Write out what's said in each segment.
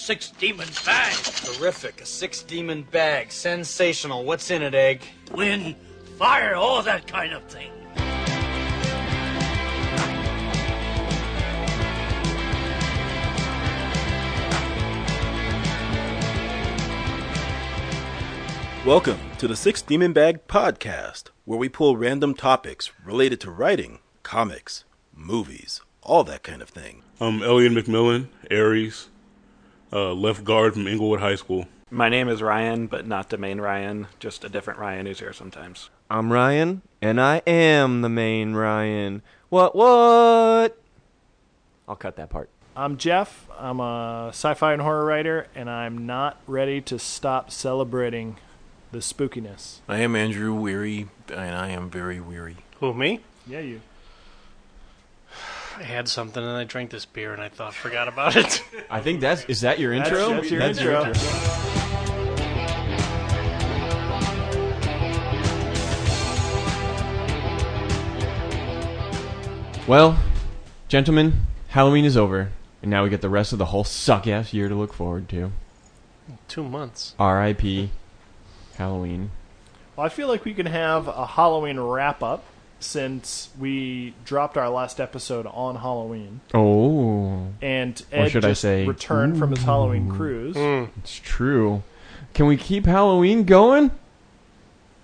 six demon bag. Terrific. A six demon bag. Sensational. What's in it, Egg? Wind, fire, all that kind of thing. Welcome to the Six Demon Bag Podcast, where we pull random topics related to writing, comics, movies, all that kind of thing. I'm Elliot McMillan, Aries, uh, left guard from Englewood High School. My name is Ryan, but not the main Ryan, just a different Ryan who's here sometimes. I'm Ryan, and I am the main Ryan. What, what? I'll cut that part. I'm Jeff. I'm a sci-fi and horror writer, and I'm not ready to stop celebrating the spookiness. I am Andrew Weary, and I am very weary. Who, me? Yeah, you. I had something and I drank this beer and I thought, forgot about it. I think that's is that your intro? that's your intro. Well, gentlemen, Halloween is over, and now we get the rest of the whole suck ass year to look forward to. Two months. R.I.P. Halloween. Well, I feel like we can have a Halloween wrap up since we dropped our last episode on Halloween, Oh, and Or Ed should I just say, returned from his Halloween cruise. it's true. Can we keep Halloween going?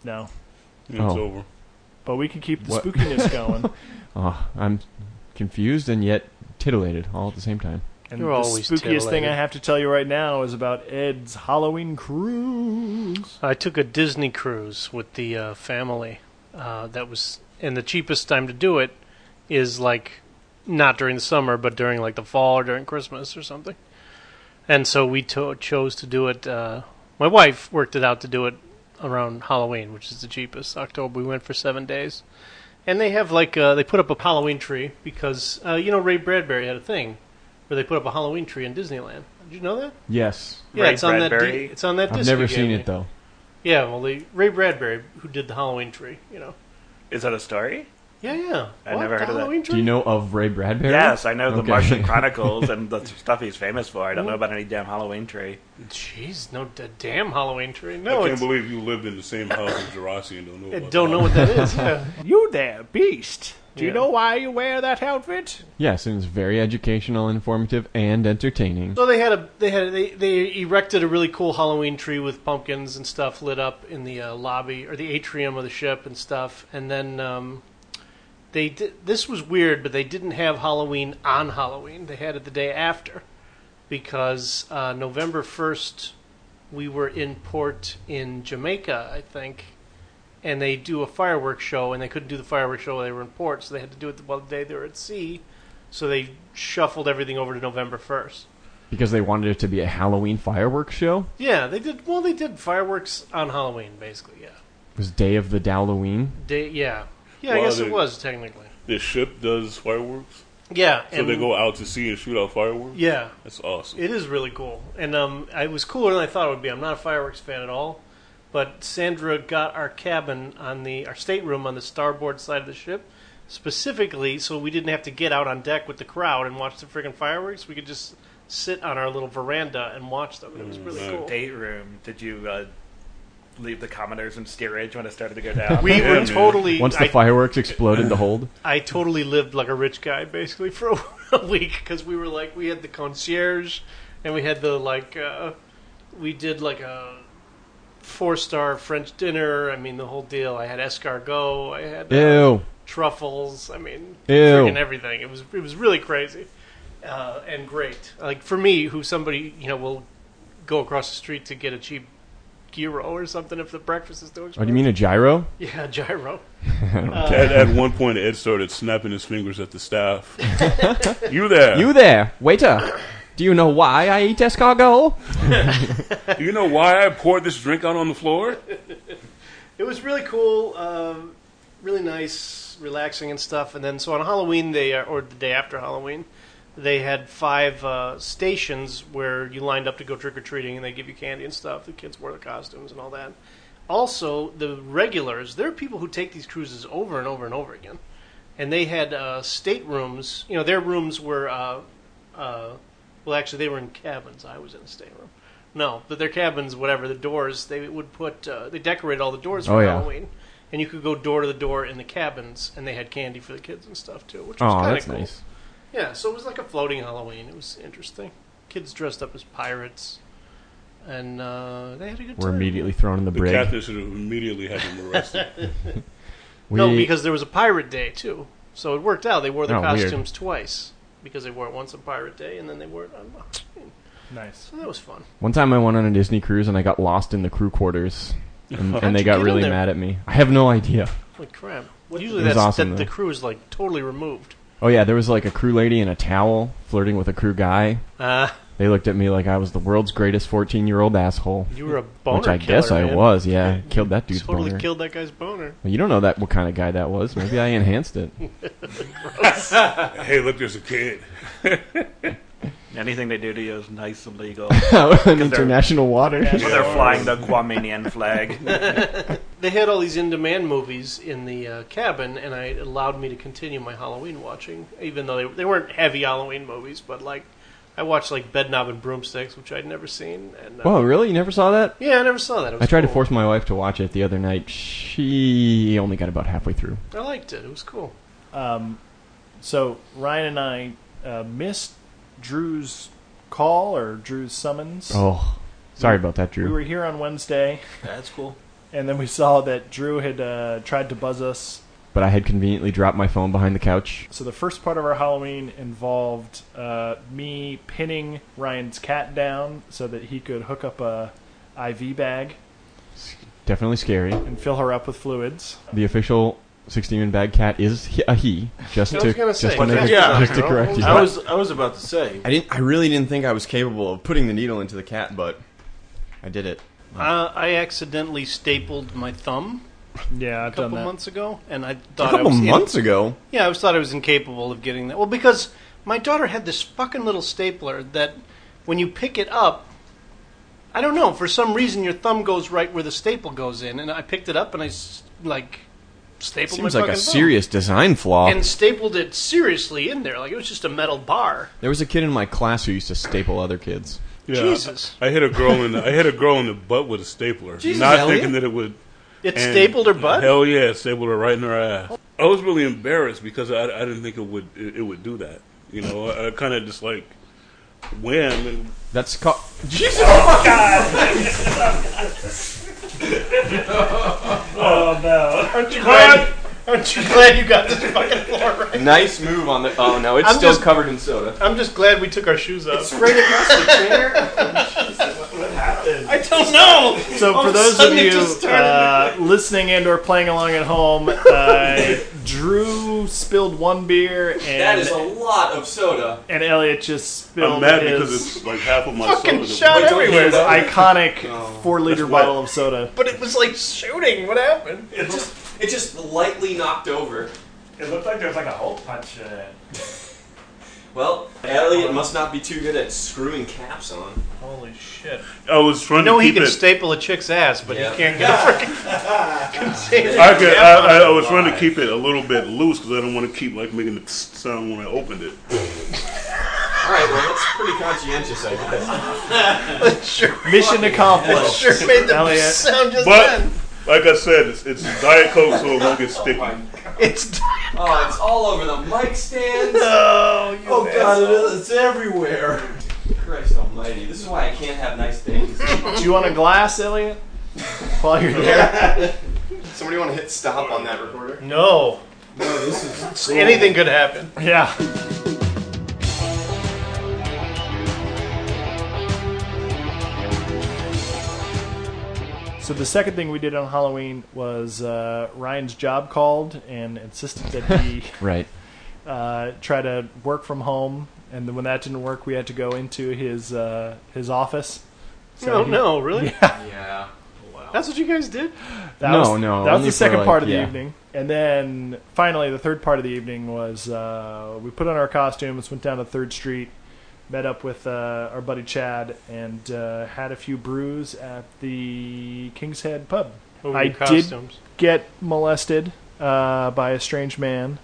No, It's Oh. over. but we can keep the What? spookiness going. Oh, I'm confused and yet titillated all at the same time. And You're the always spookiest thing. I have to tell you right now is about Ed's Halloween cruise. I took a Disney cruise with the uh, family. Uh, that was, and the cheapest time to do it is like not during the summer, but during like the fall or during Christmas or something. And so we to- chose to do it. Uh, my wife worked it out to do it around Halloween, which is the cheapest. October, we went for seven days, and they have like uh, they put up a Halloween tree because uh, you know Ray Bradbury had a thing where they put up a Halloween tree in Disneyland. Did you know that? Yes, Yeah, Ray it's on that. Bradbury? Di- it's on that. I've disc never seen me. it though. Yeah, well, the Ray Bradbury who did the Halloween tree, you know. Is that a story? Yeah, yeah. I What, never the heard of that. Halloween Do you know of Ray Bradbury? Yes, I know the Okay. Martian Chronicles and the stuff he's famous for. I don't know about any damn Halloween tree. Jeez, no d- damn Halloween tree. No, I can't it's, believe you lived in the same house as Jurassic and don't know I about don't that. know what that is. Yeah. You there, beast? Do you Yeah. know why you wear that outfit? Yes, and it's very educational, informative, and entertaining. So they had a they had they they erected a really cool Halloween tree with pumpkins and stuff lit up in the uh, lobby or the atrium of the ship and stuff, and then um, they did, this was weird, but they didn't have Halloween on Halloween. They had it the day after because uh, November first we were in port in Jamaica, I think, and they do a fireworks show, and they couldn't do the fireworks show while they were in port, so they had to do it the well, the day they were at sea. So they shuffled everything over to November first. Because they wanted it to be a Halloween fireworks show. Yeah, they did. Well, they did fireworks on Halloween, basically. Yeah. It was Day of the Dalloween. Day, yeah. Yeah, I guess they- it was technically. The ship does fireworks, Yeah. so and- they go out to sea and shoot out fireworks. Yeah, That's awesome. it is really cool, and um, it was cooler than I thought it would be. I'm not a fireworks fan at all, but Sandra got our cabin on the our stateroom on the starboard side of the ship, specifically so we didn't have to get out on deck with the crowd and watch the friggin' fireworks. We could just sit on our little veranda and watch them. and It was really Mm, cool. Date room. Did you uh, leave the Commodores in steerage when it started to go down? We were totally. Once the I- fireworks exploded the hold. I totally lived like a rich guy basically for a, week because we were like we had the concierge and we had the like uh, we did like a four star French dinner. I mean the whole deal. I had escargot. I had uh, truffles. I mean Ew. freaking everything. It was it was really crazy uh, and great. Like for me, who somebody you know will go across the street to get a cheap gyro or something if the breakfast is too Oh, expensive. do you mean a gyro? Yeah, gyro. at, at one point, Ed started snapping his fingers at the staff. you there? You there, waiter? Do you know why I eat escargot? Do you know why I poured this drink out on the floor? It was really cool, um, really nice, relaxing and stuff. And then so on Halloween, they uh, or the day after Halloween, they had five uh, stations where you lined up to go trick or treating, and they give you candy and stuff. The kids wore the costumes and all that. Also, the regulars, there are people who take these cruises over and over and over again, and they had uh, staterooms. You know, their rooms were uh, uh, Well, actually, they were in cabins. I was in a stateroom. No, but their cabins, whatever the doors, they would put uh, they decorated all the doors for Oh, yeah. Halloween, and you could go door to the door in the cabins, and they had candy for the kids and stuff too, which was Oh, kind that's of cool. nice. Yeah, so it was like a floating Halloween. It was interesting. Kids dressed up as pirates, and uh, they had a good We're time. immediately thrown in the The brig. captain should have immediately had him arrested. We, No, because there was a pirate day too, so it worked out. They wore their Oh, weird. costumes twice because they wore it once on Pirate Day, and then they wore it on Halloween. Nice. So that was fun. one time I went on a Disney cruise and I got lost in the crew quarters, and, How'd and they you got get in really there? mad at me. I have no idea. Holy crap! Usually was that's awesome, that the though. crew is like totally removed. Oh yeah, there was like a crew lady in a towel flirting with a crew guy. Uh, They looked at me like I was the world's greatest 14 year old asshole. you were a boner Which I guess I man. was, yeah. Killed that dude's totally boner. killed that guy's boner. Well, you don't know that what kind of guy that was. Maybe I enhanced it. hey, look, there's a kid. Anything they do to you is nice and legal. in international waters. So they're flying the Guamanian flag. They had all these in-demand movies in the uh, cabin, and I it allowed me to continue my Halloween watching, even though they, they weren't heavy Halloween movies. But like, I watched like Bedknob and Broomsticks, which I'd never seen. And uh, Whoa, really? You never saw that? yeah, I never saw that. I tried to force my wife to watch it the other night. She only got about halfway through. I liked it. It was cool. Um, so Ryan and I uh, missed Drew's call or Drew's summons. Oh, sorry about that, Drew. We were here on Wednesday, That's cool. and then we saw that Drew had uh, tried to buzz us. But I had conveniently dropped my phone behind the couch. So the first part of our Halloween involved uh, me pinning Ryan's cat down so that he could hook up a IV bag Definitely scary. and fill her up with fluids. The official Six Demon Bag cat is he- a he. Just I to was gonna just say, to, make Yeah. just to correct you. I was I was about to say. I didn't. I really didn't think I was capable of putting the needle into the cat, but I did it. Uh, I accidentally stapled my thumb Yeah, a I've done couple that. months ago, and I thought a couple was in- months ago. Yeah, I was thought I was incapable of getting that. Well, because my daughter had this fucking little stapler that when you pick it up, I don't know, for some reason your thumb goes right where the staple goes in, and I picked it up and I s- like stapled Seems my like a thumb. serious design flaw. and stapled it seriously in there, like it was just a metal bar. there was a kid in my class who used to staple other kids. Yeah, Jesus. I, I hit a girl in the I hit a girl in the butt with a stapler, Jesus, not Elliot. thinking that it would. It and stapled her butt. Hell yeah, it stapled her right in her ass. I was really embarrassed because I, I didn't think it would it, it would do that. You know, I, I kind of just like wham and That's called. Oh, Aren't you glad? Aren't you glad you got this fucking floor right? Nice move on the. Oh no, it's I'm still just- covered in soda. I'm just glad we took our shoes off. right across the chair. What happened? I don't know. So All for of a those of sudden it you just started. uh, listening and or playing along at home, uh, Drew spilled one beer and That is a lot of soda. and Elliot just spilled I'm mad his because it's like half of my Fucking soda. shot Wait till it everywhere. heats up. iconic Oh. four liter That's wet. bottle of soda. But it was like shooting. What happened? It just, it just lightly knocked over. It looked like there was like a hole punch in it. Well, Elliot must not be too good at screwing caps on. Holy shit! I was trying I know to he keep can it. staple a chick's ass, but Yeah. he can't get a freaking container. I, could, I, I, I was trying to keep it a little bit loose because I don't want to keep like making the sound when I opened it. All right, well that's pretty conscientious, I guess. sure, Mission accomplished. sure made the Elliot. sound just But then. Like I said, it's, it's Diet Coke, so it won't get oh sticky. It's Oh, it's all over the mic stands. oh, you Oh god, it is. it's everywhere. Christ almighty. This is why I can't have nice things. Do you want a glass, Elliot? While you're there. Somebody want to hit stop on that recorder? no. No, this is Anything could happen. Yeah. So the second thing we did on Halloween was uh, Ryan's job called and insisted that he Right. uh, try to work from home. And then when that didn't work, we had to go into his uh, his office. oh he- no, really? Yeah. Wow. That's what you guys did? That No, was, no, That was the second like, part of the yeah. evening, and then finally the third part of the evening was uh, we put on our costumes, went down to Third Street, met up with uh, our buddy Chad, and uh, had a few brews at the King's Head pub. What were I your did get molested uh, by a strange man.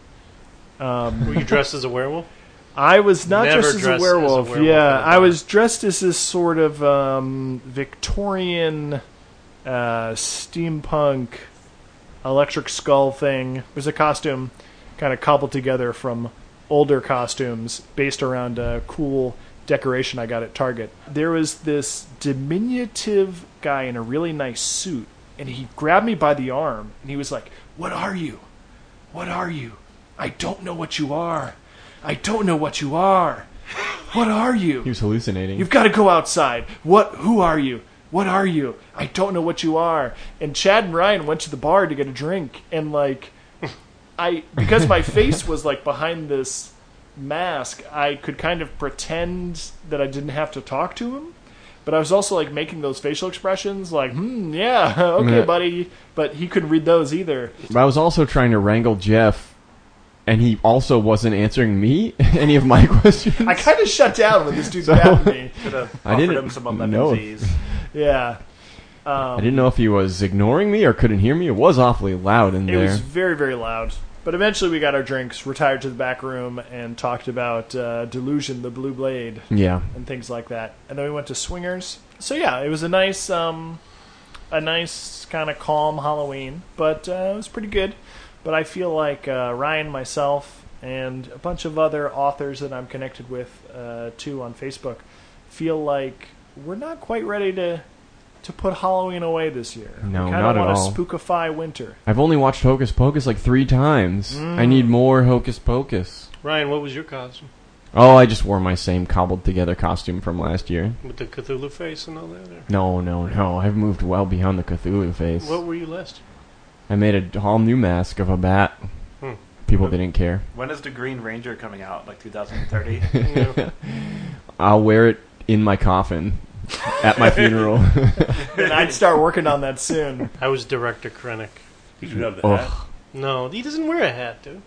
Um, Were you dressed as a werewolf? I was not Never dressed as a as a werewolf. yeah, I was dressed as this sort of um, Victorian uh, steampunk electric skull thing. It was a costume kind of cobbled together from older costumes based around a cool decoration I got at Target. There was this diminutive guy in a really nice suit, and he grabbed me by the arm and he was like, What are you? What are you? I don't know what you are. I don't know what you are. What are you? He was hallucinating. You've got to go outside. What? Who are you? What are you? I don't know what you are. And Chad and Ryan went to the bar to get a drink, and like, I because my face was like behind this mask, I could kind of pretend that I didn't have to talk to him. But I was also like making those facial expressions, like, hmm, yeah, okay, Yeah. buddy. But he couldn't read those either. But I was also trying to wrangle Jeff, and he also wasn't answering me any of my questions. I kind of shut down when this dude So- grabbed me. Could have I offered didn't him some lemon know. Z's. Yeah. Um, I didn't know if he was ignoring me or couldn't hear me. It was awfully loud in It there. It was very, very loud. But eventually we got our drinks, retired to the back room, and talked about uh, Delusion, the Blue Blade, Yeah. and things like that. And then we went to Swingers. So yeah, it was a nice, um, a nice kind of calm Halloween, but uh, it was pretty good. But I feel like uh, Ryan, myself, and a bunch of other authors that I'm connected with uh, too on Facebook feel like we're not quite ready to to put Halloween away this year. No, we not kind at of want all. to spookify winter. I've only watched Hocus Pocus like three times. I need more Hocus Pocus. Ryan, what was your costume Oh, I just wore my same cobbled together costume from last year. with the Cthulhu face and all that? Or? No, no, no. I've moved well beyond the Cthulhu face. What were you last? I made a all new mask of a bat. Hmm. People didn't care. When is the Green Ranger coming out? Like 2030? I'll wear it in my coffin at my funeral. and I'd start working on that soon. I was Director Krennic. You should have the hat. No, he doesn't wear a hat, dude.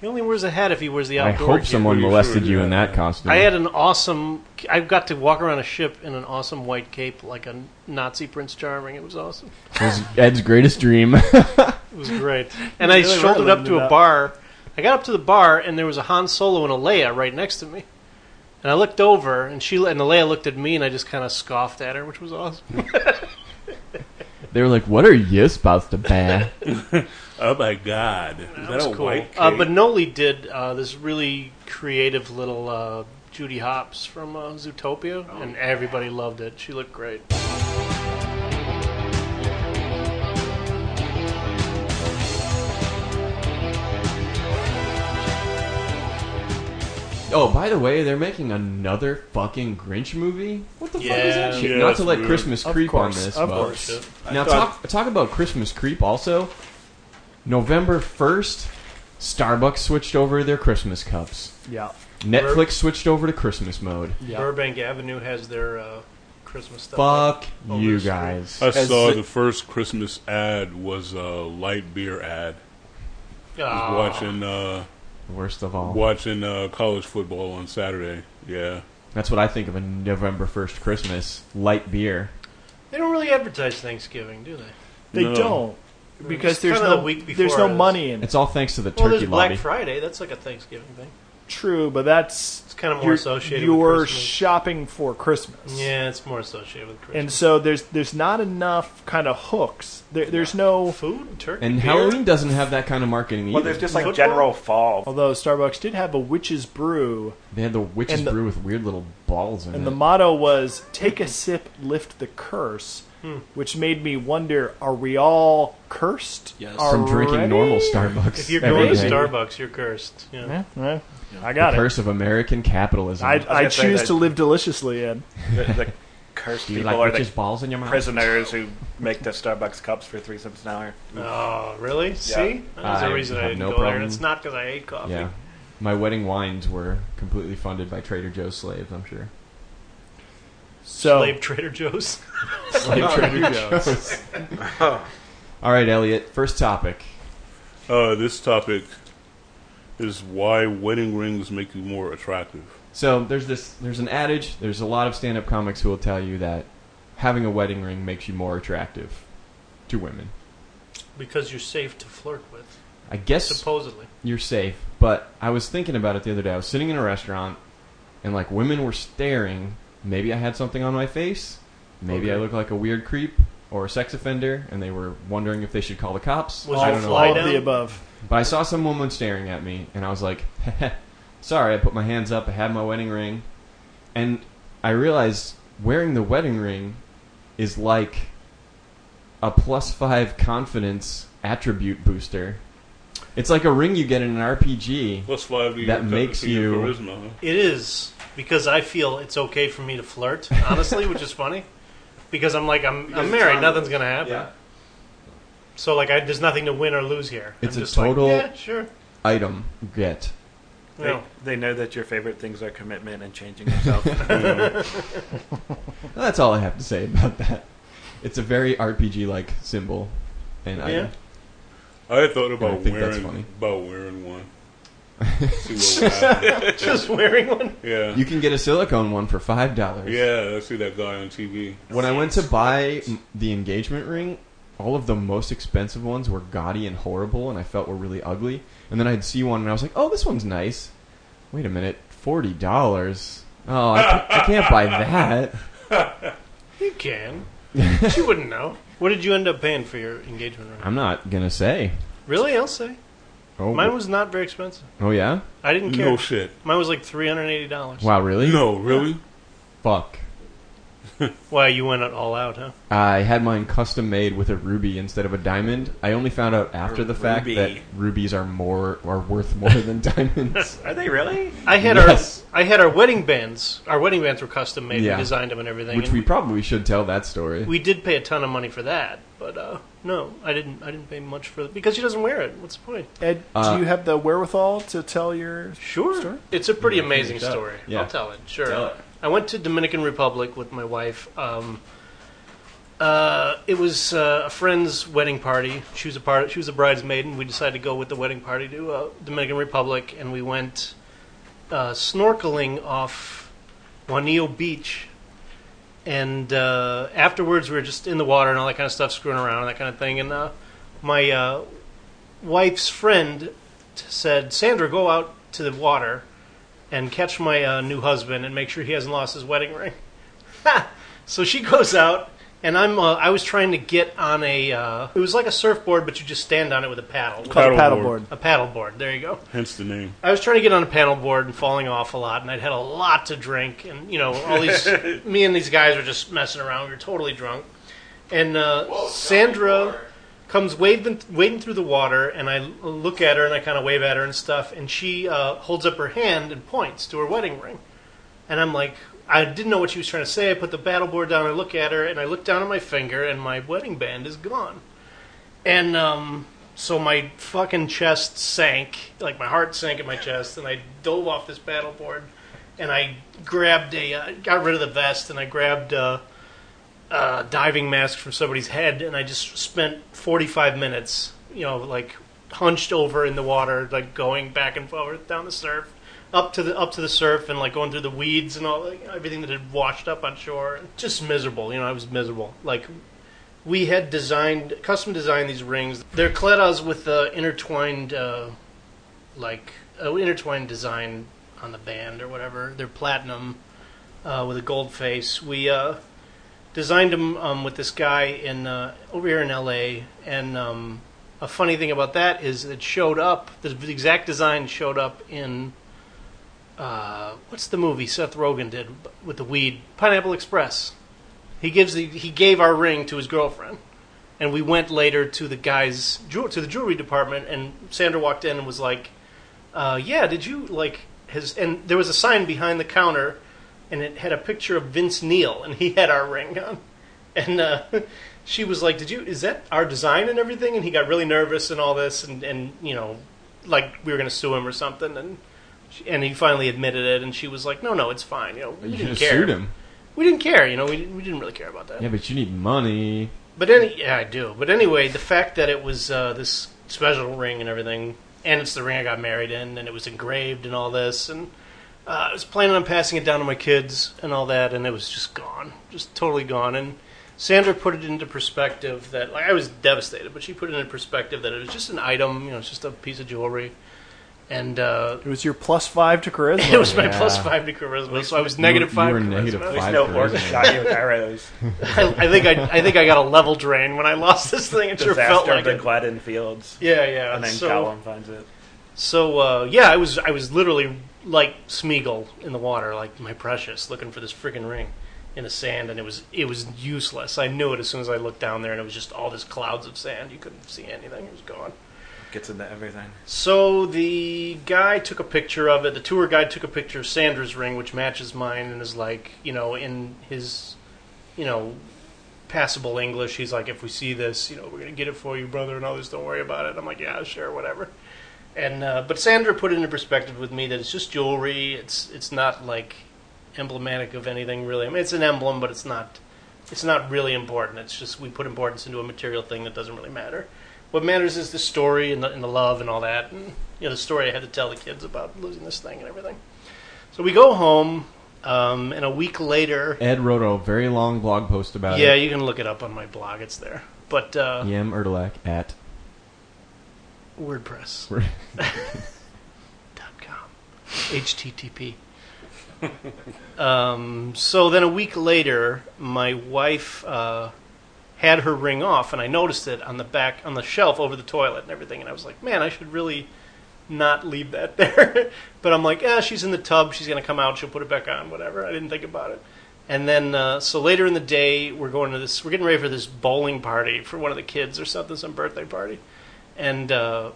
He only wears a hat if he wears the I outdoor hope gear. someone Pretty molested sure you you in that that. costume. I had an awesome. I got to walk around a ship in an awesome white cape, like a Nazi Prince Charming. It was awesome. It was Ed's greatest dream. It was great. And I really were shouldered up living to it a up. bar. I got up to the bar, and there was a Han Solo and a Leia right next to me. And I looked over, and she and the Leia looked at me, and I just kind of scoffed at her, which was awesome. they were like, "What are you supposed to bear?" Oh my god. Is that, That was a cool. white Uh, cape? but Noli did uh, this really creative little uh, Judy Hopps from uh, Zootopia, and everybody loved it. She looked great. Oh, by the way, they're making another fucking Grinch movie. What the fuck is that shit? Yeah, Not that's to let weird. Christmas Of creep course, on this, of but course. now thought- talk talk about Christmas creep. Also, November first, Starbucks switched over their Christmas cups. Yeah. Netflix switched over to Christmas mode. Yeah. Burbank Avenue has their uh, Christmas stuff. Fuck over you the street. guys. I As saw the- the first Christmas ad was a light beer ad. I was Ah. watching uh, Worst of all. watching uh, college football on Saturday. Yeah, That's what I think of a November first Christmas. Light beer. They don't really advertise Thanksgiving, do they? They No. don't. Because It's there's no the week there's no money in it. It's all thanks to the Well, turkey there's Black lobby. Friday. That's like a Thanksgiving thing. True, but that's It's kind of more you're, associated you're with Christmas. shopping for Christmas. yeah, it's more associated with Christmas. And so there's there's not enough kind of hooks. There, there's no. food, turkey, And beer. Halloween doesn't have that kind of marketing either. well, there's just like Football? general fall. Although Starbucks did have a witch's brew, they had the witch's the- brew with weird little balls in and it. And the motto was "Take a sip, lift the curse," Hmm. which made me wonder: Are we all cursed? Yes. From drinking normal Starbucks. If you're going to. Starbucks, you're cursed. Yeah. Yeah, well, I the got it. curse of American capitalism. I, I gonna say choose that- to live deliciously, Ed. The, the cursed Do you people like are witches' the balls in your mouth? prisoners who make the Starbucks cups for three cents an hour. Oh, really? See? That's I the reason I have didn't no go there, problem. and it's not because I hate coffee. Yeah. My wedding wines were completely funded by Trader Joe's slaves, I'm sure. So Slave Trader Joe's. Slave Trader Joe's. All right, Elliot, first topic. uh, this topic is why wedding rings make you more attractive. So there's this there's an adage, there's a lot of stand-up comics who will tell you that having a wedding ring makes you more attractive to women. because you're safe to flirt with. I guess Supposedly. you're safe. But I was thinking about it the other day. I was sitting in a restaurant, and like women were staring. Maybe I had something on my face. Maybe I Okay. look like a weird creep or a sex offender, and they were wondering if they should call the cops. Was I don't know. fly All of the above. But I saw some woman staring at me, and I was like, sorry. I put my hands up. I had my wedding ring, and I realized wearing the wedding ring is like a plus five confidence attribute booster. It's like a ring you get in an RPG. Plus five to That your, makes to your you- charisma. Huh? It is because I feel it's okay for me to flirt, honestly, which is funny. Because I'm like I'm, I'm married, nothing's gonna happen. So like I, there's nothing to win or lose here. It's I'm a just like, total- yeah, sure. Item get. You They, know, they know that your favorite things are commitment and changing yourself. That's all I have to say about that. It's a very RPG like symbol, and Yeah. item. I had thought I about think that's wearing funny. about wearing one. See what would happen. just wearing one. Yeah, You can get a silicone one for five dollars. yeah. I see that guy on TV. When I went to buy m- the engagement ring, all of the most expensive ones were gaudy and horrible, and I felt were really ugly. And then I'd see one, and I was like, "Oh, this one's nice." Wait a minute, forty dollars? Oh, I, ca- I can't buy that. You can. But you wouldn't know. What did you end up paying for your engagement ring? I'm not gonna say. Really? I'll say. Oh, Mine was not very expensive. Oh yeah. I didn't care. No shit. Mine was like three hundred and eighty dollars. Wow, really? No, really. Fuck. Why you went it all out, huh? I had mine custom made with a ruby instead of a diamond. I only found out after the fact ruby. that rubies are more are worth more than diamonds. are they really? I had Yes. our I had our wedding bands. Our wedding bands were custom made. Yeah. We designed them and everything. Which and we probably should tell that story. we did pay a ton of money for that, but uh, no, I didn't. I didn't pay much for it because she doesn't wear it. What's the point? Ed, Uh, do you have the wherewithal to tell your Sure, story? it's a pretty Yeah, amazing story. Yeah. I'll tell it. Sure. Tell it. I went to Dominican Republic with my wife. Um, uh, it was uh, a friend's wedding party. She was a part. She was a bridesmaid, and we decided to go with the wedding party to uh, Dominican Republic, and we went uh, snorkeling off Juanillo Beach. And uh, afterwards, we were just in the water and all that kind of stuff, screwing around and that kind of thing. And uh, my wife's friend said, "Sandra, go out to the water and catch my uh, new husband and make sure he hasn't lost his wedding ring." so she goes out, and I'm uh, I was trying to get on a uh, it was like a surfboard, but you just stand on it with a paddle, Called a Paddleboard. paddleboard. a paddle board. There you go. Hence the name. I was trying to get on a paddle board and falling off a lot, and I'd had a lot to drink, and you know, all these me and these guys were just messing around. We were totally drunk, and uh, Sandra comes wading wading through the water, and I look at her and I kind of wave at her and stuff, and she uh, holds up her hand and points to her wedding ring, and I'm like. I didn't know what she was trying to say. I put the paddle board down. I look at her, and I look down at my finger, and my wedding band is gone. And um, so my fucking chest sank, like my heart sank in my chest, and I dove off this paddle board, and I grabbed a, uh, got rid of the vest, and I grabbed a, diving mask from somebody's head, and I just spent 45 minutes, you know, like hunched over in the water, like going back and forth down the surf, up to the up to the surf, and like going through the weeds and all like, everything that had washed up on shore. Just miserable, you know. I was miserable, like we had designed, custom designed these rings. They're kledas with the intertwined, uh, like uh, intertwined design on the band or whatever. They're platinum uh, with a gold face. We uh, designed them um, with this guy in uh, over here in L.A. And um, a funny thing about that is it showed up. The exact design showed up in uh, what's the movie Seth Rogen did with the weed? Pineapple Express. He gives the he gave our ring to his girlfriend, and we went later to the guy's to the jewelry department, and Sandra walked in and was like, uh, "Yeah, did you like his?" And there was a sign behind the counter, and it had a picture of Vince Neil, and he had our ring on, and uh, she was like, "Did you? Is that our design and everything?" And he got really nervous and all this, and and you know, like we were going to sue him or something, and. she- And he finally admitted it, and she was like, "No, no, it's fine. You know, we you didn't care. sued him. We didn't care. You know, we we didn't really care about that." Yeah, but you need money. But any, yeah, I do. But anyway, the fact that it was uh, this special ring and everything, and it's the ring I got married in, and it was engraved and all this, and uh, I was planning on passing it down to my kids and all that, and it was just gone, just totally gone. And Sandra put it into perspective that like I was devastated, but she put it into perspective that it was just an item, you know, it's just a piece of jewelry, and uh, It was your plus five to charisma. it was my Yeah. plus five to charisma, so I was You were- five. you were charisma. negative There's five no charisma. orc shot you with arrows. I, I think I, I think I got a level drain when I lost this thing. It sure felt Disaster like of the it. Gladden Fields. Yeah, yeah. And then so, Gollum finds it. So uh, yeah, I was I was literally like Smeagol in the water, like my precious, looking for this freaking ring in the sand, and it was it was useless. I knew it as soon as I looked down there, and it was just all this clouds of sand. You couldn't see anything; it was gone. Gets into everything. So the guy took a picture of it. The tour guide took a picture of Sandra's ring, which matches mine, and is like, you know, in his, you know, passable English. He's like, if we see this, you know, we're gonna get it for you, brother, and all this. Don't worry about it. I'm like, yeah, sure, whatever. And uh, but Sandra put it into perspective with me that it's just jewelry. It's it's not like emblematic of anything really. I mean, it's an emblem, but it's not. It's not really important. It's just we put importance into a material thing that doesn't really matter. What matters is the story and the, and the love and all that, and you know the story I had to tell the kids about losing this thing and everything. So we go home, um, and a week later, Ed wrote a very long blog post about yeah, it. Yeah, you can look it up on my blog. It's there. But uh, Yem Erdelac at WordPress. dot com. HTTP. um, so then a week later, my wife uh, had her ring off, and I noticed it on the back on the shelf over the toilet and everything. And I was like, man, I should really not leave that there. but I'm like, yeah, she's in the tub. She's gonna come out. She'll put it back on. Whatever. I didn't think about it. And then, uh, so later in the day, we're going to this. We're getting ready for this bowling party for one of the kids or something, some birthday party. And uh,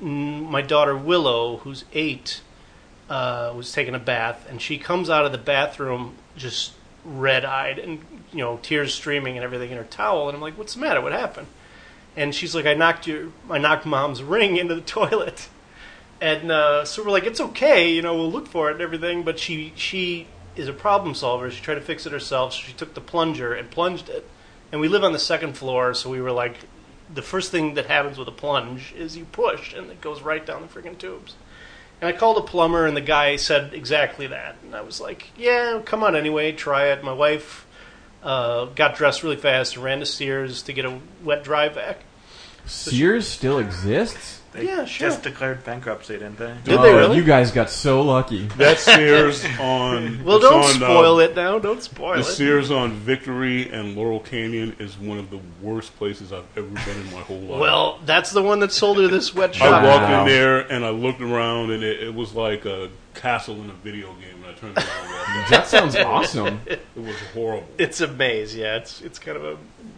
my daughter Willow, who's eight, uh, was taking a bath, and she comes out of the bathroom just red-eyed and you know tears streaming and everything in her towel. And I'm like, "What's the matter? What happened?" And she's like, "I knocked your, I knocked mom's ring into the toilet." And uh, so we're like, "It's okay, you know, we'll look for it and everything." But she she is a problem solver. She tried to fix it herself. So she took the plunger and plunged it. And we live on the second floor, so we were like, the first thing that happens with a plunge is you push and it goes right down the freaking tubes. And I called a plumber, and the guy said exactly that. And I was like, "Yeah, come on anyway, try it." My wife uh, got dressed really fast and ran to Sears to get a wet dry vac. Sears still exists. They Yeah, sure. just declared bankruptcy, didn't they? Did oh, they really? You guys got so lucky. That Sears on. Well, don't on, uh, spoil it now. Don't spoil The it. Sears on Victory and Laurel Canyon is one of the worst places I've ever been in my whole life. Well, that's the one that sold her this wet I walked Wow. in there and I looked around and it, it was like a castle in a video game. And I turned around and walked out. That sounds awesome. It was horrible. It's a maze. Yeah, it's it's kind of a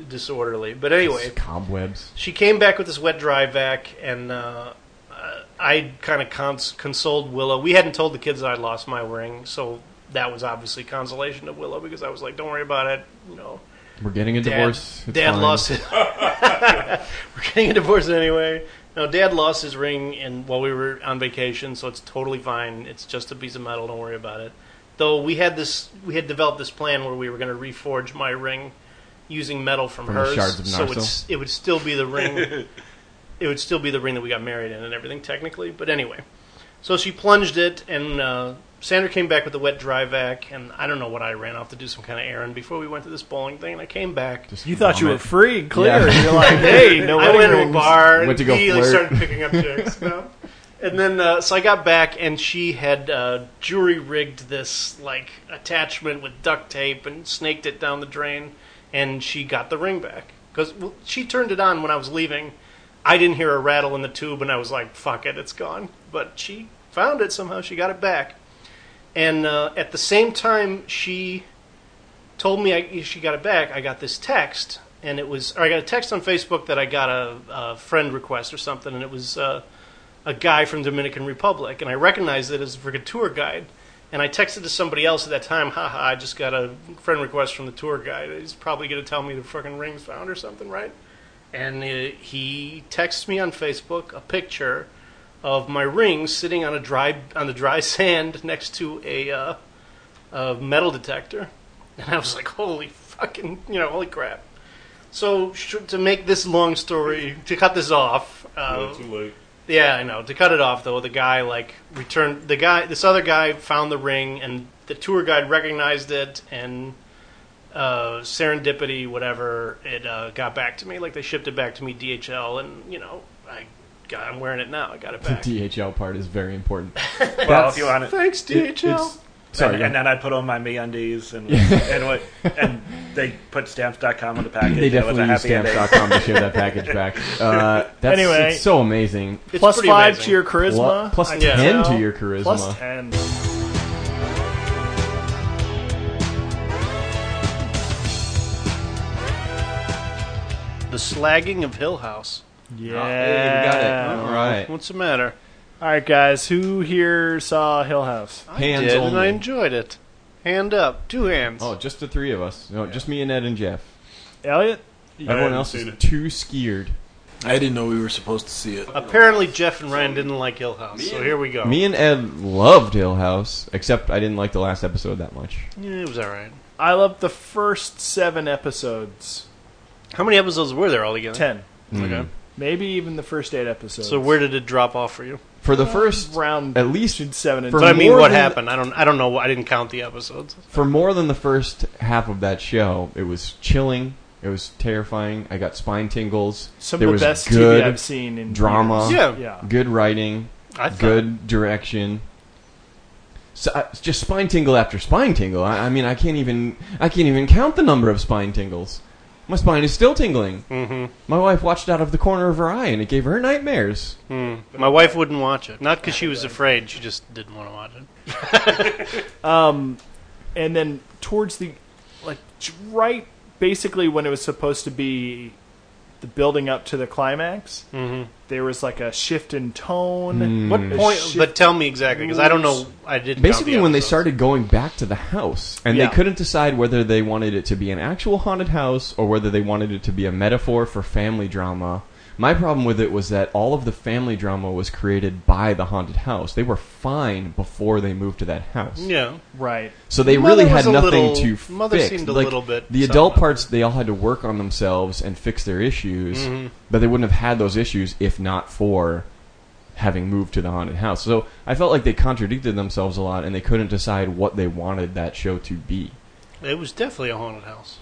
disorderly. But anyway, Cobwebs. she came back with this wet dry vac, and uh, uh, I kind of cons- consoled Willow. We hadn't told the kids that I'd lost my ring, so that was obviously consolation to Willow because I was like, "Don't worry about it." You know, We're getting a Dad, divorce. It's Dad fine. lost it. We're getting a divorce anyway. No, Dad lost his ring in, while we were on vacation, so it's totally fine. It's just a piece of metal. Don't worry about it. Though we had this, we had developed this plan where we were going to reforge my ring using metal from, From the hers, shards of so Narsil? it's, it would still be the ring. it would still be the ring that we got married in and everything technically. But anyway, so she plunged it, and uh, Sandra came back with a wet dry vac, and I don't know what I ran off to do some kind of errand before we went to this bowling thing, and I came back. Just You thought you were free and clear. Yeah. You're like, hey, no I wedding went to a rings. bar and Went to go immediately flirt. started picking up chicks. you know? And then, uh, so I got back, and she had uh, jury rigged this like attachment with duct tape and snaked it down the drain, and she got the ring back because well, she turned it on when I was leaving. I didn't hear a rattle in the tube, and I was like, "Fuck it, it's gone." But she found it somehow. She got it back, and uh, at the same time, she told me I, she got it back. I got this text, and it was, or I got a text on Facebook that I got a, a friend request or something, and it was uh, a guy from Dominican Republic, and I recognized it as a freaking tour guide. And I texted to somebody else at that time, haha, I just got a friend request from the tour guide. He's probably going to tell me the fucking ring's found or something, right? And uh, he texts me on Facebook a picture of my ring sitting on a dry on the dry sand next to a, uh, a metal detector, and I was like, "Holy fucking, you know, holy crap!" So sh- to make this long story, to cut this off, uh, Yeah, too late. yeah, I know. To cut it off, though, the guy like returned the guy. This other guy found the ring, and the tour guide recognized it, and uh, serendipity, whatever, it uh, got back to me. Like they shipped it back to me DHL, and you know, I got, I'm wearing it now. I got it back. The. DHL part is very important. Well, if you want it. Thanks, DHL. It's- sorry, and, and then I put on my me undies and and, what, and they put stamps.com on the package. They and it was definitely a use happy ending. stamps.com to ship that package back. Uh, that's Anyway. it's so amazing. It's five amazing. to your charisma. Plu- plus I 10 can to your charisma. Plus ten. The slagging of Hill House. Yeah. Hey, we got it. All right. What's the matter? All right, guys. Who here saw Hill House? Hands I did, and. I enjoyed it. Hand up, two hands. Oh, just the three of us. No, just me and Ed and Jeff. Elliot. Everyone else is it. too scared. I didn't know we were supposed to see it. Apparently, Jeff and Ryan didn't like Hill House, so here we go. Me and Ed loved Hill House, except I didn't like the last episode that much. Yeah, it was all right. I loved the first seven episodes. How many episodes were there altogether? Ten. Mm. Okay. Maybe even the first eight episodes. So where did it drop off for you? For the first, round at least between seven and For But I mean, more what than- happened? I don't. I don't know. I didn't count the episodes. for more than the first half of that show, it was chilling. It was terrifying. I got spine tingles. some there of was the best good TV I've seen in drama. years. Yeah. Yeah. good writing, I thought, good direction. So, uh, just spine tingle after spine tingle. I, I mean, I can't even I can't even count the number of spine tingles. My spine is still tingling. Mhm. My wife watched out of the corner of her eye, and it gave her nightmares. Hmm. My wife wouldn't watch it. Not because she was afraid. She just didn't want to watch it. Um, and then towards the like right, basically when it was supposed to be the building up to the climax, Mhm. there was like a shift in tone. Hmm. What point? But tell me exactly, because I don't know. I didn't. Basically, the when they started going back to the house, and Yeah. they couldn't decide whether they wanted it to be an actual haunted house or whether they wanted it to be a metaphor for family drama. My problem with it was that all of the family drama was created by the haunted house. They were fine before they moved to that house. Yeah. Right. So they Mother really had was a nothing little- to Mother fix. seemed a Like, little bit the adult somewhat. parts, they all had to work on themselves and fix their issues, Mhm. but they wouldn't have had those issues if not for having moved to the haunted house. So I felt like they contradicted themselves a lot, and they couldn't decide what they wanted that show to be. It was definitely a haunted house.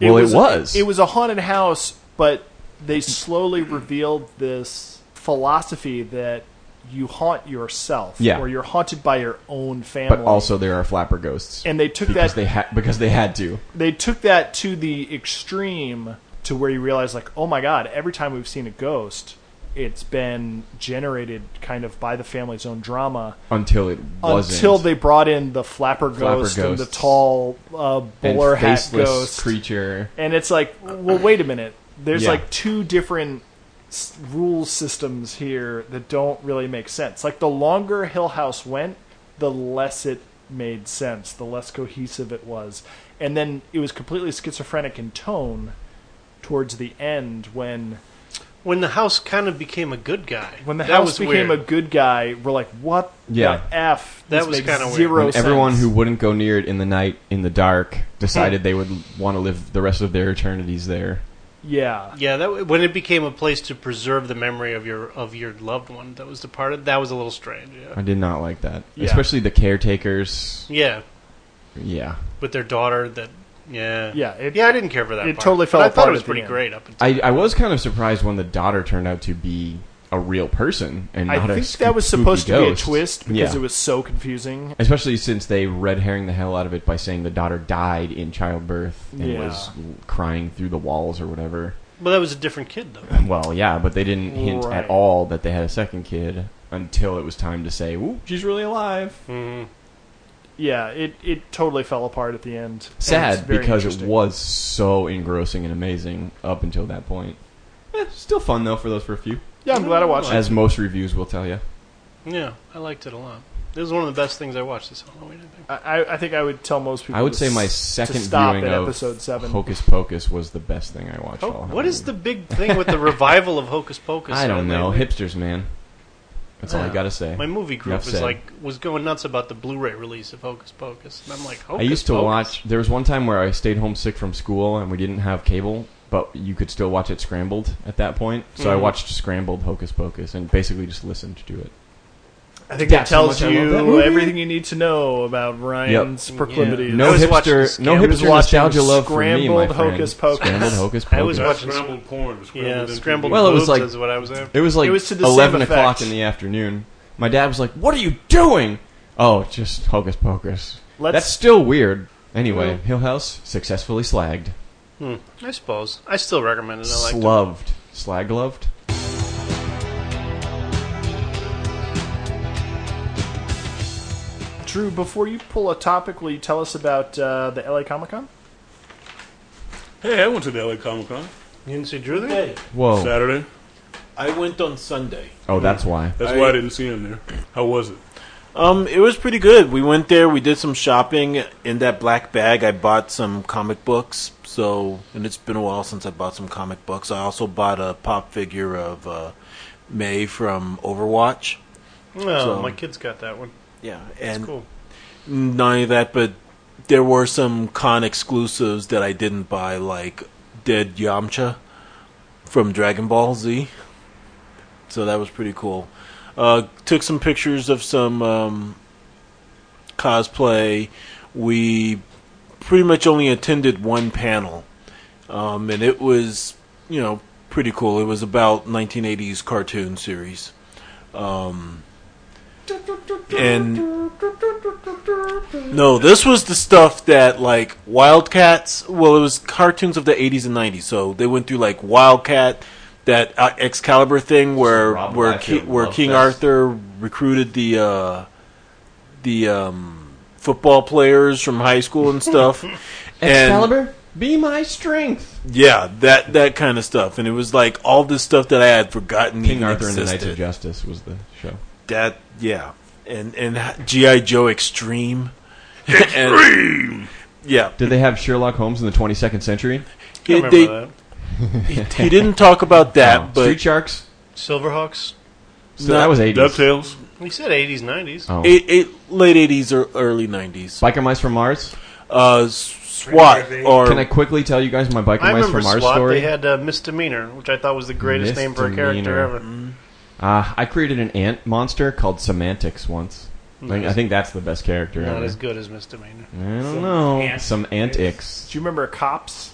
Well, it was. It was a haunted house, but they slowly revealed this philosophy that you haunt yourself, Yeah. or you're haunted by your own family. But also, there are flapper ghosts, and they took because that they had because they had to. they took that to the extreme to where you realize like oh my god every time we've seen a ghost it's been generated kind of by the family's own drama Until it wasn't. until they brought in the flapper Flapper ghost and the tall uh, and bowler hat ghost creature. and it's like well wait a minute there's Yeah. like two different s- rule systems here that don't really make sense like the longer hill house went the less it made sense the less cohesive it was and then it was completely schizophrenic in tone towards the end when When the house kind of became a good guy. when the that house was became weird. a good guy we're like what Yeah. the f That This was kinda zero When sense. everyone who wouldn't go near it in the night, in the dark, decided they would want to live the rest of their eternities there. Yeah Yeah, that when it became a place to preserve the memory of your of your loved one that was departed, that was a little strange. Yeah, I did not like that, Yeah. especially the caretakers. yeah, Yeah, with their daughter. That yeah, yeah it, yeah. I didn't care for that. it part, totally but fell I thought apart it was at the pretty end. great up until I, I was kind of surprised when the daughter turned out to be a real person and I not a think sp- that was supposed to be a ghost. twist because Yeah. it was so confusing Especially since they red herring the hell out of it by saying the daughter died in childbirth and Yeah. was crying through the walls or whatever. Well, that was a different kid though. Well, yeah, but they didn't hint Right. at all that they had a second kid until it was time to say, "Ooh, she's really alive." hmm yeah it, it totally fell apart at the end And it's Sad very because it interesting. was so engrossing and amazing up until that point. Eh, still fun though for those for a few, yeah i'm glad i watched it as most reviews will tell you. Yeah, I liked it a lot. This is one of the best things I watched this Halloween. I think. I, I think I would tell most people. I would to say my s- second to stop viewing at of episode seven. Hocus Pocus was the best thing I watched. All what is the Halloween. big thing with the revival of Hocus Pocus? I don't know, lately? hipsters, man. That's all I gotta say. My movie group Enough was said. like was going nuts about the Blu-ray release of Hocus Pocus, and I'm like, Hocus I used to Pocus? watch. There was one time where I stayed home sick from school and we didn't have cable, but you could still watch it scrambled at that point. So I Mhm. watched scrambled Hocus Pocus and basically just listened to it. I think That's that how tells much I love that you movie. everything you need to know about Ryan's proclivities. No I was watching hipster, no He was hipster watching nostalgia love for me, my Scrambled friend. Hocus Pocus. Scrambled Hocus I was watching Scrambled porn. Scrambled Yeah, MTV. scrambled Well, it was boobs like- is what I was at. It was like It was to the same eleven effect. o'clock in the afternoon. My dad was like, "What are you doing?" Oh, just Hocus Pocus. Let's- That's still weird. Anyway, Hill House successfully slagged, Hmm, I suppose. I still recommend it. I like it. sloved, slag loved. Drew, before you pull a topic, will you tell us about uh, the LA Comic Con? Hey, I went to the LA Comic Con You didn't see Drew there? Hey, Whoa! Saturday. I went on Sunday. Oh, that's why. That's I- why I didn't see him there. How was it? Um, it was pretty good. We went there. We did some shopping. In that black bag, I bought some comic books. So, and it's been a while since I bought some comic books. I also bought a pop figure of uh, Mei from Overwatch. No, So- my kid's got that one. Yeah, and cool. not only that, but there were some con exclusives that I didn't buy, like Dead Yamcha from Dragon Ball Z. So that was pretty cool. Uh, took some pictures of some um, cosplay. We pretty much only attended one panel, um, and it was, you know, pretty cool. It was about 1980s cartoon series. Um, and no, this was the stuff that like Wildcats. Well, it was cartoons of the '80s and '90s, so they went through like Wildcat, that uh, Excalibur thing where Rob where Ki- where King Fest. Arthur recruited the uh, the um, football players from high school and stuff. and Excalibur, be my strength. yeah, that that kind of stuff, and it was like all this stuff that I had forgotten King even Arthur and the Knights of Justice was the show. That yeah, and and GI Joe Extreme. Extreme. yeah, Did they have Sherlock Holmes in the 22nd century? he, I remember they, that. he, he didn't talk about that, Oh, but Street Sharks. Silverhawks. So that was 80s. DuckTales. He said 80s, 90s. Oh. eight, eight, late eighties or early nineties. Biker Mice from Mars. Uh, SWAT or Can I quickly tell you guys my Biker I Mice from Mars SWAT. story? They had uh, Misdemeanor, which I thought was the greatest name for a character Misdemeanor. ever. Uh, I created an ant monster called Semantics once. Like, I think that's the best character Not ever. as good as Misdemeanor. I don't know. Some antics. Do you remember Cops?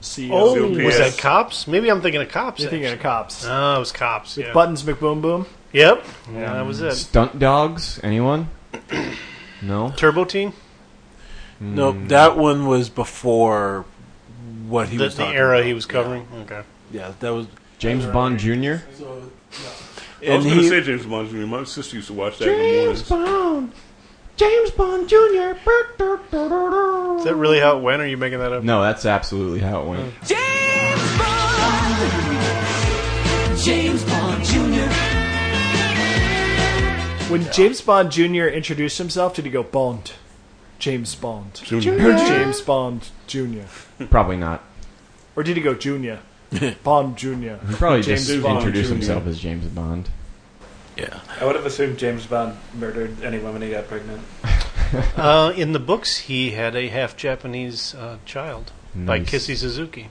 CEO. Oh, COPS. was that Cops? Maybe I'm thinking of Cops. You're thinking of actually. Cops. Oh, it was Cops. Yeah. Buttons McBoom Boom. Yep. Yeah, that was it. Stunt Dawgs? Anyone? No. Turbo Teen? no, that one was before what he The, was the talking era about. he was covering? Okay. Yeah, that was. James Bond Jr. I was going to say James Bond Jr. My sister used to watch that in the mornings. Bond. James Bond Jr. Is that really how it went, or are you making that up? No, that's absolutely how it went. James Bond James Bond Jr. When James Bond Jr. introduced himself, did he go Bond? James Bond. Junior. Or James Bond Jr. Probably not. Or did he go Junior? Bond Jr. He probably James just Bond introduced Jr. himself as James Bond. yeah, I would have assumed James Bond murdered any woman he got pregnant. Uh, in the books, he had a half Japanese uh, child by Nice. Kissy Suzuki.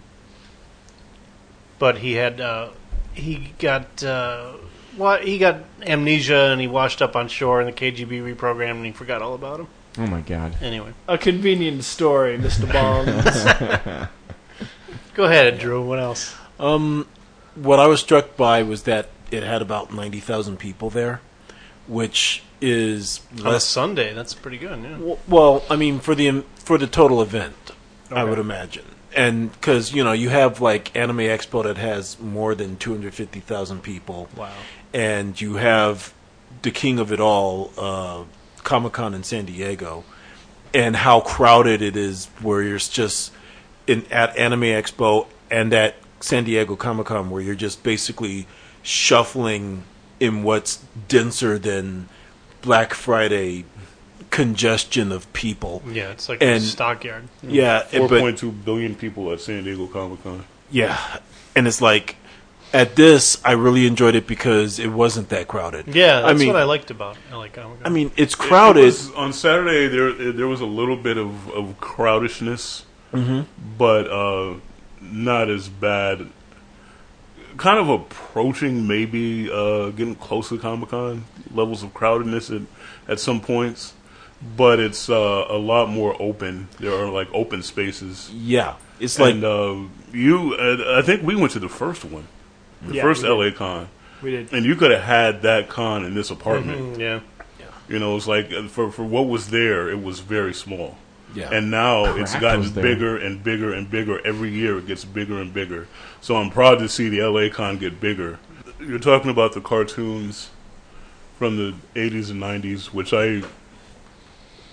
But he had uh, he got uh, well, he got amnesia and he washed up on shore in the KGB reprogrammed and he forgot all about him. Oh my god. Anyway, A convenient story, Mr. Bond. go ahead, Drew. What else? Um, what I was struck by was that it had about ninety thousand people there, which is On a less. Sunday, that's pretty good. Yeah. w- Well, I mean, for the for the total event, I Okay. would imagine, and because you know you have like Anime Expo that has more than two hundred fifty thousand people, Wow. and you have the king of it all, uh, Comic Con in San Diego, and how crowded it is. Where you're just in at Anime Expo and at San Diego Comic Con, where you're just basically shuffling in what's denser than Black Friday congestion of people. Yeah, it's like And- a stockyard. Yeah, Four but point two billion people at San Diego Comic Con. yeah, and it's like at this, I really enjoyed it because it wasn't that crowded. Yeah, that's I mean, what I liked about. it. I like Comic Con. I mean, it's crowded. It was- on Saturday, there there was a little bit of, of crowdishness, Mhm. but uh, not as bad. kind of approaching maybe uh, getting close to Comic Con levels of crowdedness at, at some points, but it's uh, a lot more open. There are like open spaces. Yeah, it's like and, uh, you. Uh, I think we went to the first one, the Yeah, first. LA Con, We did. and you could have had that con in this apartment. Mhm, yeah. You know, it's like uh, for for what was there, it was very small. Yeah. And now it's gotten bigger and bigger and bigger. Every year it gets bigger and bigger. So I'm proud to see the LA Con get bigger. You're talking about the cartoons from the 80s and 90s, which I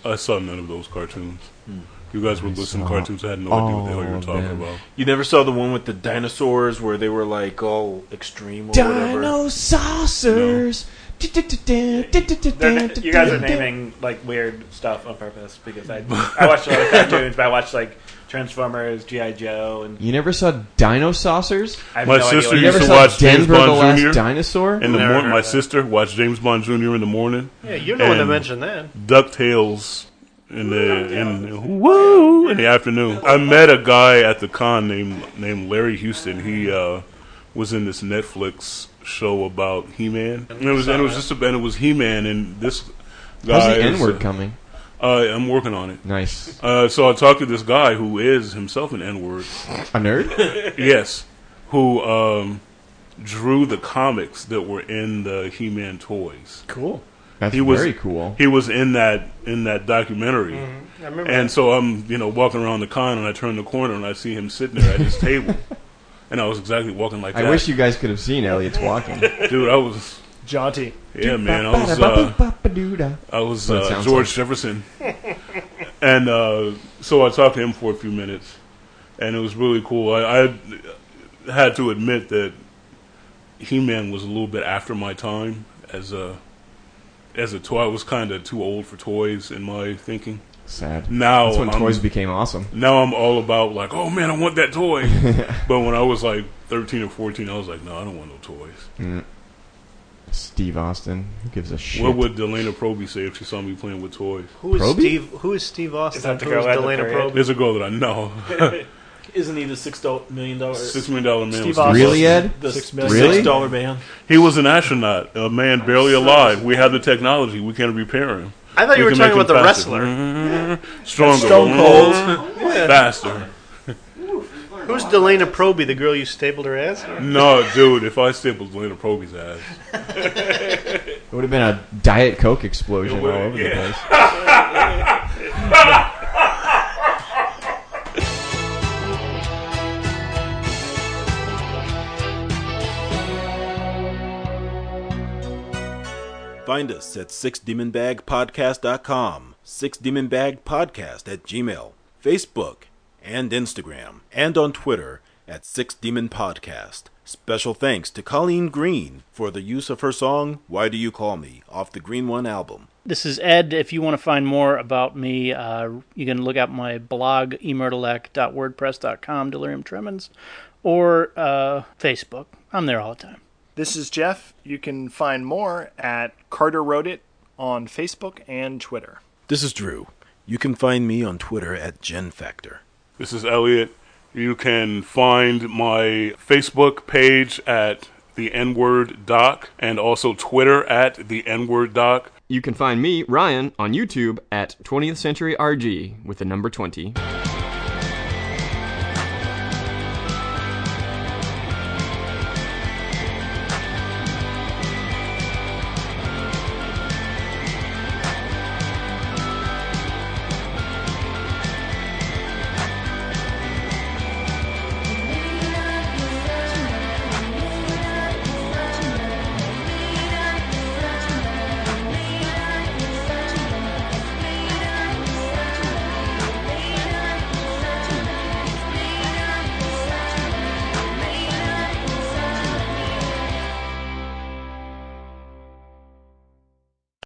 I saw none of those cartoons. Hmm. You guys were listening to cartoons. I had no idea what the hell you were talking them. about. you never saw the one with the dinosaurs where they were like all extreme or whatever. Dinosaucers. They're na- you guys are naming like weird stuff on purpose because I I watched a lot of cartoons, but I watched like Transformers, GI Joe, and You never saw Dinosaucers? I have My no idea sister what You used never to saw watch James Denver the Bond Last Jr. Dinosaur? In the Never morning, heard my of that. sister watched James Bond Jr. in the morning. Yeah, you're the one that And- mentioned that. Ducktales in the in woo in the afternoon. I met a guy at the con named named Larry Houston. He uh, was in this Netflix show about He Man. And it was and it was just a, and it was He Man and this guy. How's the N word uh, coming? Uh, I'm working on it. Nice. Uh, so I talked to this guy who is himself an N word. A nerd? yes, who um, drew the comics that were in the He Man toys. Cool. That's He was- very cool. He was in that in that documentary. I remember. And so I'm, you know, walking around the con, and I turn the corner, and I see him sitting there at his table, and I was exactly walking like that. I that. wish you guys could have seen Elliot's walking. dude. I was, Jaunty. yeah, man. I was, uh, I was That's uh, sounds George like. Jefferson, and uh, so I talked to him for a few minutes, and it was really cool. I, I had to admit that He-Man was a little bit after my time as a as a toy. I was kind of too old for toys in my thinking. Sad. Now That's when I'm- toys became awesome. Now I'm all about like, oh man, I want that toy. but when I was like 13 or 14, I was like, no, I don't want no toys. Mm. Steve Austin. Who gives a shit? What would Delana Proby say if she saw me playing with toys? who is Proby? Steve? Who is Steve Austin? Is that the Who girl is at the Delana parade? There's a girl that I know. Isn't he the six do- million dollar Six million dollar man. Steve was Austin. Really, Ed? the Six the million. Really? six dollar man? He was an astronaut, a man barely alive. We have the technology. We can repair him. I thought you were talking about the faster. wrestler. Stronger. Stone Cold. Faster. Who's Delana Proby, the girl you stapled her ass? No, dude, if I stapled Delana Proby's ass. It would have been a Diet Coke explosion all over the place. Find us at sixdemonbagpodcast.com, sixdemonbagpodcast at Gmail, Facebook, and Instagram, and on Twitter at Six Demon Podcast. Special thanks to Colleen Green for the use of her song "Why Do You Call Me" off the Green One album. This is Ed. If you want to find more about me, uh, you can look up my blog, emerdelac.wordpress.com, Delirium Tremens, or uh, Facebook. I'm there all the time. This is Jeff. You can find more at Carter Wrote It on Facebook and Twitter. This is Drew. You can find me on Twitter at GenFactor. This is Elliot. You can find my Facebook page at the N Word Doc and also Twitter at the N Word Doc. You can find me, Ryan, on YouTube at 20th Century RG with the number 20.